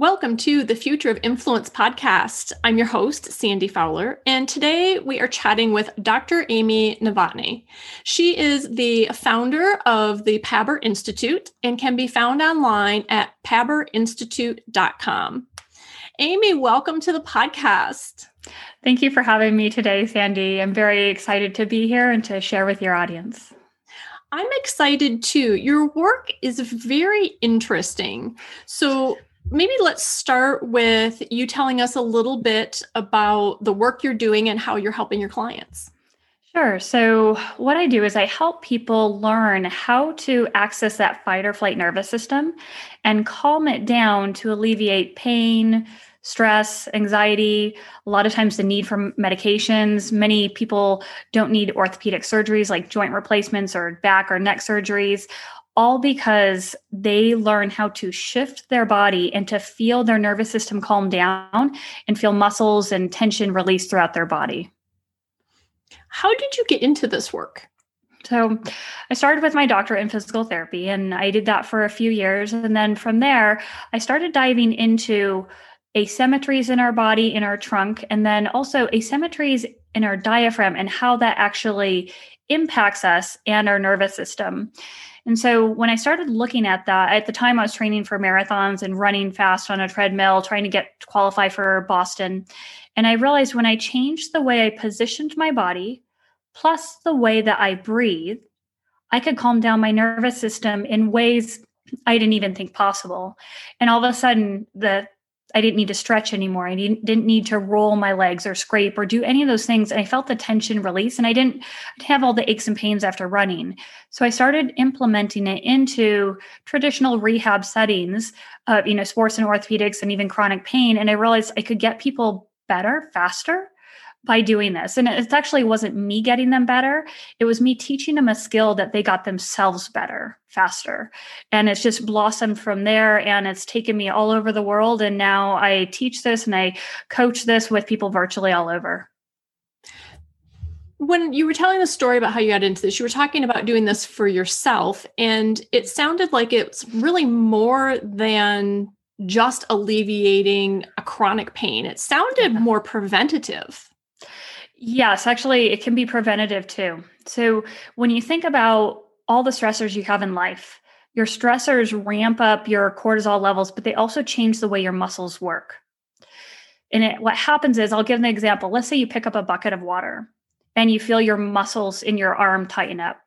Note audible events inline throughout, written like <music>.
Welcome to the Future of Influence podcast. I'm your host, Sandy Fowler, and today we are chatting with Dr. Amy Novotny. She is the founder of the PABR Institute and can be found online at pabrinstitute.com. Amy, welcome to the podcast. Thank you for having me today, Sandy. I'm very excited to be here and to share with your audience. I'm excited too. Your work is very interesting. So, maybe let's start with you telling us a little bit about the work you're doing and how you're helping your clients. Sure. So, what I do is I help people learn how to access that fight or flight nervous system and calm it down to alleviate pain, stress, anxiety, a lot of times the need for medications. Many people don't need orthopedic surgeries like joint replacements or back or neck surgeries all because they learn how to shift their body and to feel their nervous system calm down and feel muscles and tension release throughout their body. How did you get into this work? So, I started with my doctorate in physical therapy, and I did that for a few years. And then from there, I started diving into asymmetries in our body, in our trunk, and then also asymmetries in our diaphragm and how that actually impacts us and our nervous system. And so when I started looking at that, at the time I was training for marathons and running fast on a treadmill, trying to get qualify for Boston. And I realized when I changed the way I positioned my body, plus the way that I breathe, I could calm down my nervous system in ways I didn't even think possible. And all of a sudden, the I didn't need to stretch anymore. I didn't, didn't need to roll my legs or scrape or do any of those things. And I felt the tension release and I didn't have all the aches and pains after running. So I started implementing it into traditional rehab settings, uh, you know, sports and orthopedics and even chronic pain. And I realized I could get people better faster by doing this. And it actually wasn't me getting them better, it was me teaching them a skill that they got themselves better faster. And it's just blossomed from there. And it's taken me all over the world. And now I teach this and I coach this with people virtually all over. When you were telling the story about how you got into this, you were talking about doing this for yourself. And it sounded like it's really more than just alleviating a chronic pain. It sounded more preventative. Yes, actually, it can be preventative too. So when you think about all the stressors you have in life, your stressors ramp up your cortisol levels, but they also change the way your muscles work. And it, what happens is, I'll give an example. Let's say you pick up a bucket of water and you feel your muscles in your arm tighten up.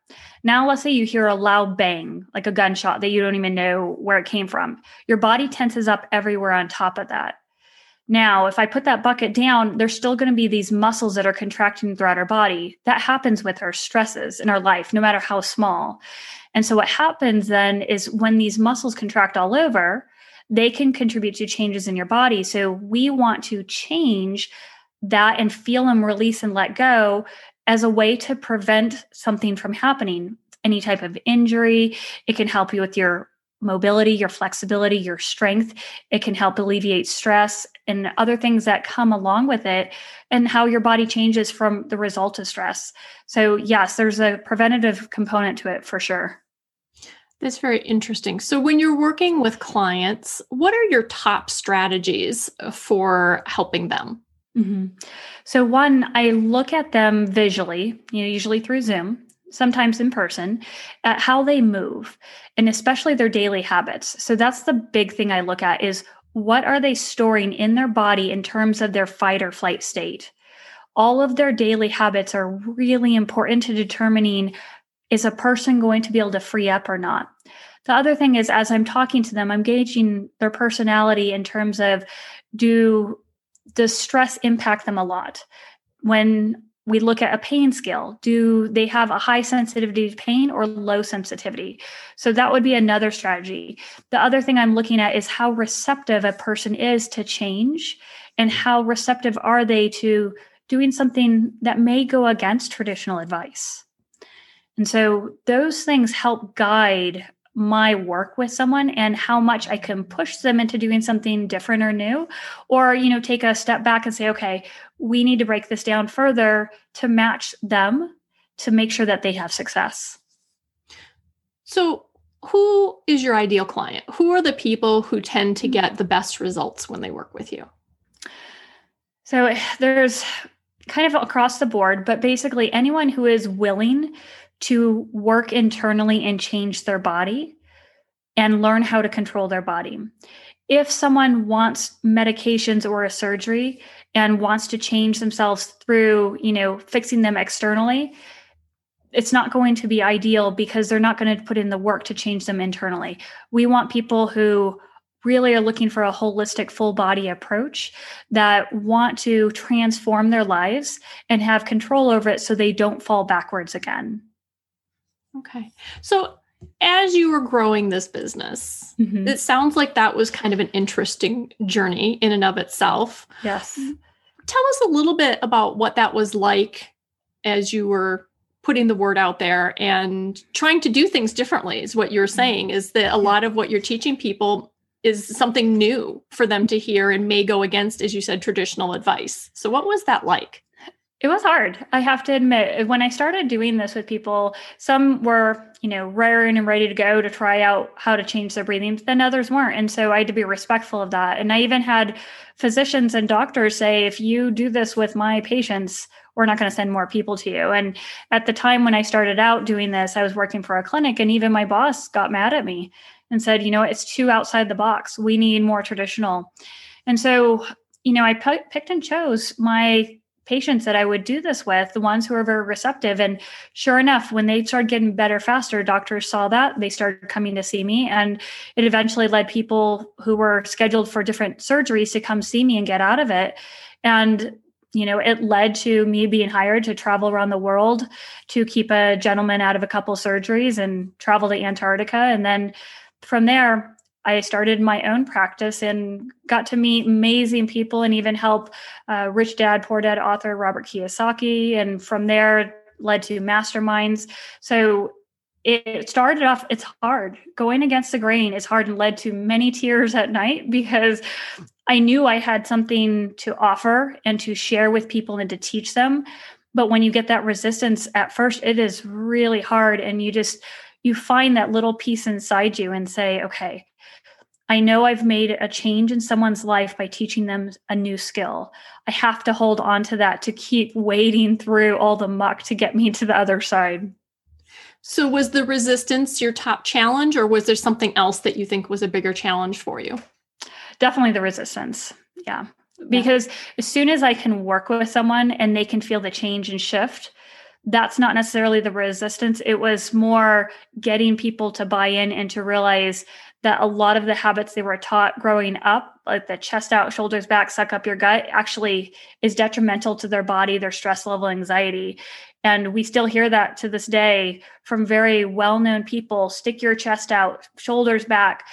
Now, let's say you hear a loud bang, like a gunshot that you don't even know where it came from. Your body tenses up everywhere on top of that. Now, if I put that bucket down, there's still going to be these muscles that are contracting throughout our body. That happens with our stresses in our life, no matter how small. And so, what happens then is when these muscles contract all over, they can contribute to changes in your body. So, we want to change that and feel them release and let go as a way to prevent something from happening any type of injury. It can help you with your mobility, your flexibility, your strength. It can help alleviate stress and other things that come along with it, and how your body changes from the result of stress. So, yes, there's a preventative component to it for sure. That's very interesting. So, when you're working with clients, what are your top strategies for helping them? Mm-hmm. So, one, I look at them visually, you know, usually through Zoom sometimes in person, at how they move and especially their daily habits. So that's the big thing I look at is what are they storing in their body in terms of their fight or flight state? All of their daily habits are really important to determining is a person going to be able to free up or not. The other thing is, as I'm talking to them, I'm gauging their personality in terms of do does stress impact them a lot? When we look at a pain scale. Do they have a high sensitivity to pain or low sensitivity? So that would be another strategy. The other thing I'm looking at is how receptive a person is to change and how receptive are they to doing something that may go against traditional advice. And so those things help guide my work with someone and how much I can push them into doing something different or new or you know take a step back and say okay we need to break this down further to match them to make sure that they have success. So who is your ideal client? Who are the people who tend to get the best results when they work with you? So there's kind of across the board, but basically anyone who is willing to work internally and change their body and learn how to control their body. If someone wants medications or a surgery and wants to change themselves through, you know, fixing them externally, it's not going to be ideal because they're not going to put in the work to change them internally. We want people who really are looking for a holistic full body approach that want to transform their lives and have control over it so they don't fall backwards again. Okay. So as you were growing this business, mm-hmm. it sounds like that was kind of an interesting journey in and of itself. Yes. Tell us a little bit about what that was like as you were putting the word out there and trying to do things differently is what you're mm-hmm. saying is that a lot of what you're teaching people is something new for them to hear and may go against as you said traditional advice. So what was that like? It was hard. I have to admit, when I started doing this with people, some were, you know, raring and ready to go to try out how to change their breathing, but then others weren't. And so I had to be respectful of that. And I even had physicians and doctors say, if you do this with my patients, we're not going to send more people to you. And at the time when I started out doing this, I was working for a clinic, and even my boss got mad at me and said, you know, it's too outside the box. We need more traditional. And so, you know, I p- picked and chose my patients that I would do this with, the ones who were very receptive. And sure enough, when they started getting better faster, doctors saw that. They started coming to see me. And it eventually led people who were scheduled for different surgeries to come see me and get out of it. And you know, it led to me being hired to travel around the world to keep a gentleman out of a couple surgeries and travel to Antarctica. And then from there, I started my own practice and got to meet amazing people and even help uh, Rich Dad Poor Dad author Robert Kiyosaki. And from there, led to masterminds. So it started off, it's hard. Going against the grain is hard and led to many tears at night because I knew I had something to offer and to share with people and to teach them. But when you get that resistance at first, it is really hard. And you just, you find that little piece inside you and say, okay, I know I've made a change in someone's life by teaching them a new skill. I have to hold on to that to keep wading through all the muck to get me to the other side. So, was the resistance your top challenge, or was there something else that you think was a bigger challenge for you? Definitely the resistance. Yeah. Because yeah. as soon as I can work with someone and they can feel the change and shift, that's not necessarily the resistance. It was more getting people to buy in and to realize that a lot of the habits they were taught growing up, like the chest out, shoulders back, suck up your gut, actually is detrimental to their body, their stress level, anxiety. And we still hear that to this day from very well known people stick your chest out, shoulders back.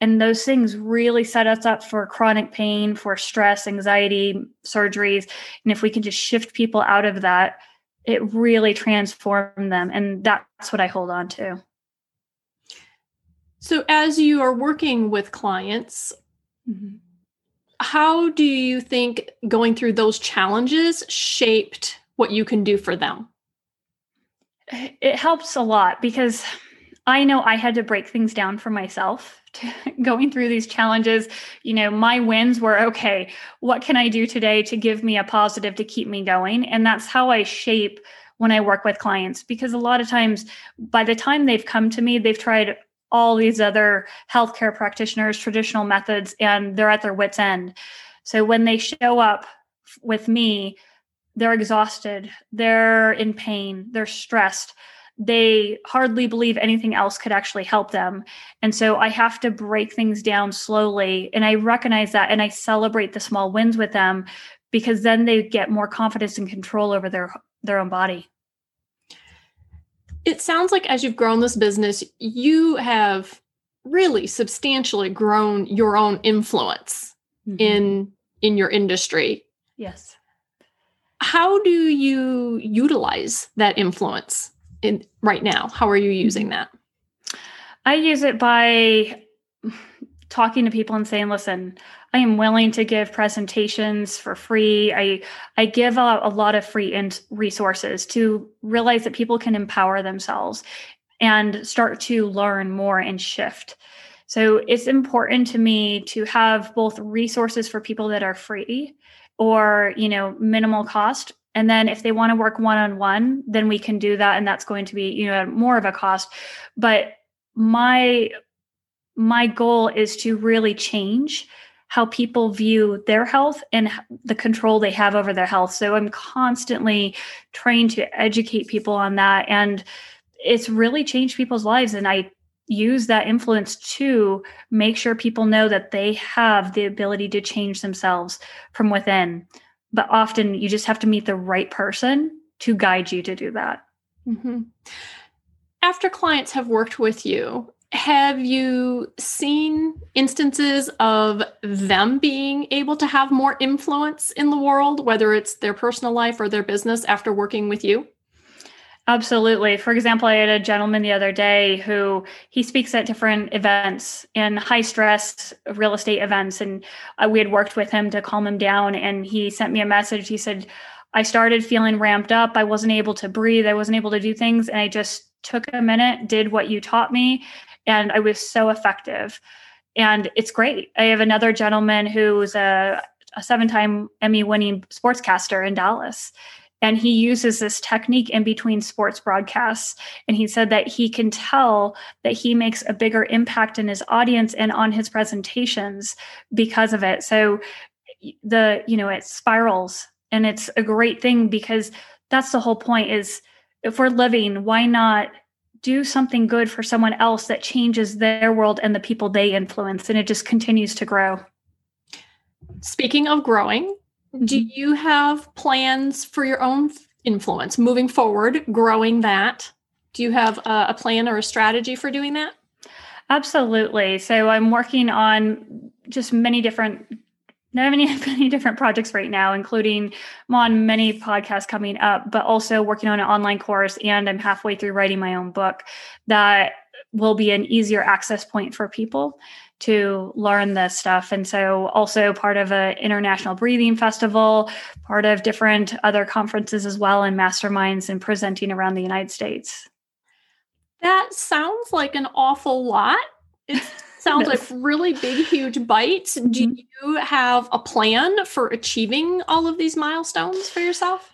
And those things really set us up for chronic pain, for stress, anxiety, surgeries. And if we can just shift people out of that, it really transformed them. And that's what I hold on to. So, as you are working with clients, mm-hmm. how do you think going through those challenges shaped what you can do for them? It helps a lot because I know I had to break things down for myself <laughs> to, going through these challenges. You know, my wins were okay, what can I do today to give me a positive to keep me going? And that's how I shape when I work with clients because a lot of times by the time they've come to me, they've tried all these other healthcare practitioners, traditional methods, and they're at their wits' end. So when they show up with me, they're exhausted, they're in pain, they're stressed. They hardly believe anything else could actually help them. And so I have to break things down slowly. And I recognize that and I celebrate the small wins with them because then they get more confidence and control over their, their own body it sounds like as you've grown this business, you have really substantially grown your own influence mm-hmm. in in your industry. Yes. how do you utilize that influence in right now? How are you using mm-hmm. that? I use it by talking to people and saying, listen, I am willing to give presentations for free. I I give out a lot of free in- resources to realize that people can empower themselves and start to learn more and shift. So it's important to me to have both resources for people that are free or, you know, minimal cost and then if they want to work one on one, then we can do that and that's going to be, you know, more of a cost. But my my goal is to really change how people view their health and the control they have over their health. So I'm constantly trying to educate people on that. And it's really changed people's lives. And I use that influence to make sure people know that they have the ability to change themselves from within. But often you just have to meet the right person to guide you to do that. Mm-hmm. After clients have worked with you, have you seen instances of them being able to have more influence in the world, whether it's their personal life or their business after working with you? Absolutely. For example, I had a gentleman the other day who he speaks at different events and high stress real estate events. And we had worked with him to calm him down. And he sent me a message. He said, I started feeling ramped up. I wasn't able to breathe. I wasn't able to do things. And I just took a minute, did what you taught me, and I was so effective. And it's great. I have another gentleman who's a, a seven time Emmy winning sportscaster in Dallas. And he uses this technique in between sports broadcasts. And he said that he can tell that he makes a bigger impact in his audience and on his presentations because of it. So the, you know, it spirals and it's a great thing because that's the whole point is if we're living, why not do something good for someone else that changes their world and the people they influence and it just continues to grow. Speaking of growing do mm-hmm. you have plans for your own influence moving forward growing that? Do you have a, a plan or a strategy for doing that? Absolutely. So i'm working on just many different many have many <laughs> different projects right now including i'm on many podcasts coming up but also working on an online course and i'm halfway through writing my own book that will be an easier access point for people to learn this stuff. And so also part of an international breathing festival part of different other conferences as well and masterminds and presenting around the united states. That sounds like an awful lot. It's sounds like really big, huge bites. Mm-hmm. Do you have a plan for achieving all of these milestones for yourself?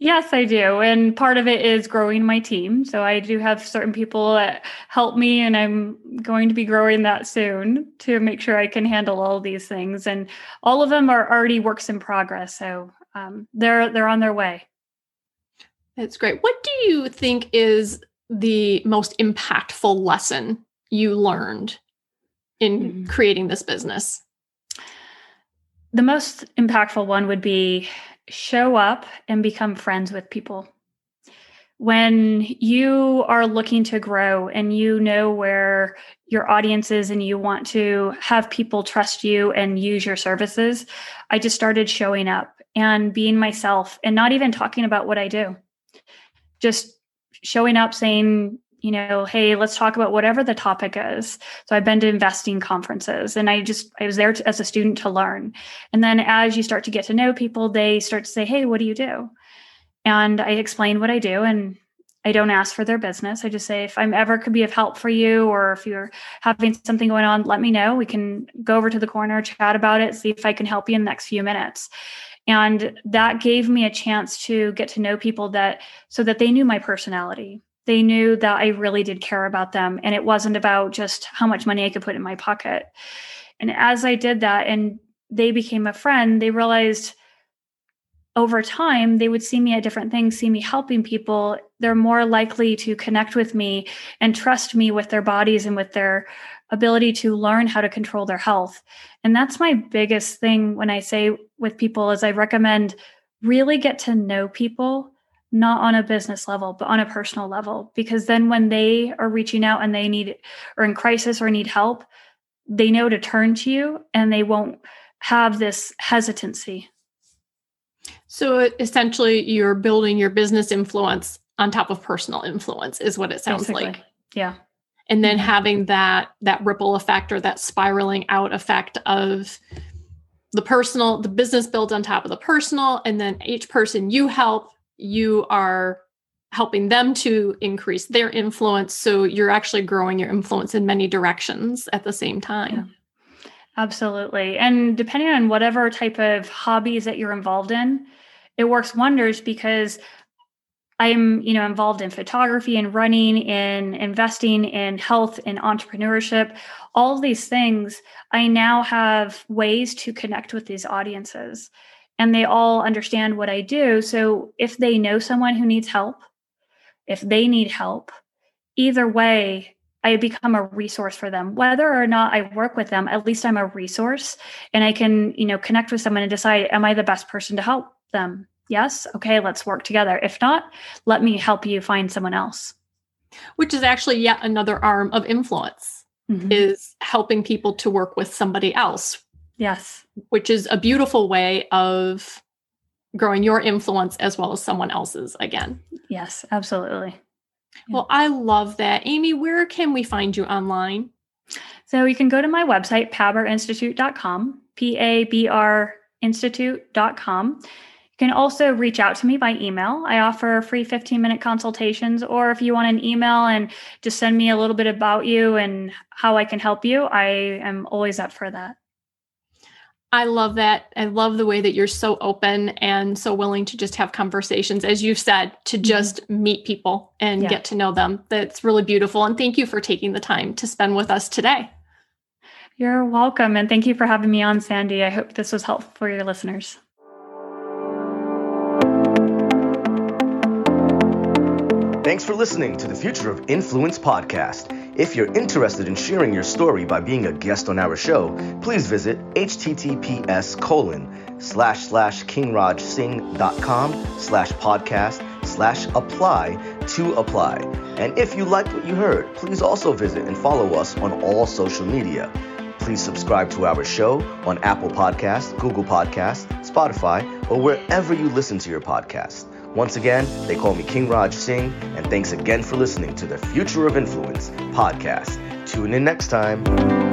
Yes, I do. And part of it is growing my team. So I do have certain people that help me, and I'm going to be growing that soon to make sure I can handle all these things. And all of them are already works in progress. So um, they're they're on their way. That's great. What do you think is the most impactful lesson you learned in mm-hmm. creating this business? The most impactful one would be show up and become friends with people. When you are looking to grow and you know where your audience is and you want to have people trust you and use your services, I just started showing up and being myself and not even talking about what I do. Just showing up saying, you know, hey, let's talk about whatever the topic is. So I've been to investing conferences and I just, I was there to, as a student to learn. And then as you start to get to know people, they start to say, hey, what do you do? And I explain what I do and I don't ask for their business. I just say, if I'm ever could be of help for you or if you're having something going on, let me know. We can go over to the corner, chat about it, see if I can help you in the next few minutes. And that gave me a chance to get to know people that so that they knew my personality they knew that I really did care about them. And it wasn't about just how much money I could put in my pocket. And as I did that and they became a friend, they realized over time they would see me at different things, see me helping people. They're more likely to connect with me and trust me with their bodies and with their ability to learn how to control their health. And that's my biggest thing when I say with people is I recommend really get to know people not on a business level, but on a personal level. Because then when they are reaching out and they need or in crisis or need help, they know to turn to you and they won't have this hesitancy. So essentially, you're building your business influence on top of personal influence, is what it sounds Basically. like. Yeah. And then having that that ripple effect or that spiraling out effect of the personal, the business builds on top of the personal, and then each person you help, you are helping them to increase their influence. So you're actually growing your influence in many directions at the same time. Yeah. Absolutely. And depending on whatever type of hobbies that you're involved in, it works wonders because I'm, you know, involved in photography and running, in investing in health and entrepreneurship, all of these things. I now have ways to connect with these audiences and they all understand what I do. So if they know someone who needs help, if they need help, either way, I become a resource for them. Whether or not I work with them, at least I'm a resource and I can, you know, connect with someone and decide, am I the best person to help them? Yes. Okay, let's work together. If not, let me help you find someone else. Which is actually yet another arm of influence mm-hmm. is helping people to work with somebody else. Yes. Which is a beautiful way of growing your influence as well as someone else's again. Yes, absolutely. Well, I love that. Amy, where can we find you online? So you can go to my website, pabrinstitute.com, P A B R institute.com. You can also reach out to me by email. I offer free 15 minute consultations, or if you want an email and just send me a little bit about you and how I can help you, I am always up for that. I love that. I love the way that you're so open and so willing to just have conversations, as you've said, to mm-hmm. just mm-hmm. meet people and yeah. get to know them. That's really beautiful. And thank you for taking the time to spend with us today. You're welcome. And thank you for having me on, Sandy. I hope this was helpful for your listeners. Thanks for listening to the Future of Influence podcast. If you're interested in sharing your story by being a guest on our show, please visit https colon slash slash kingrajsingh.com slash podcast slash apply to apply. And if you liked what you heard, please also visit and follow us on all social media. Please subscribe to our show on Apple Podcasts, Google Podcasts, Spotify, or wherever you listen to your podcast. Once again, they call me King Raj Singh, and thanks again for listening to the Future of Influence podcast. Tune in next time.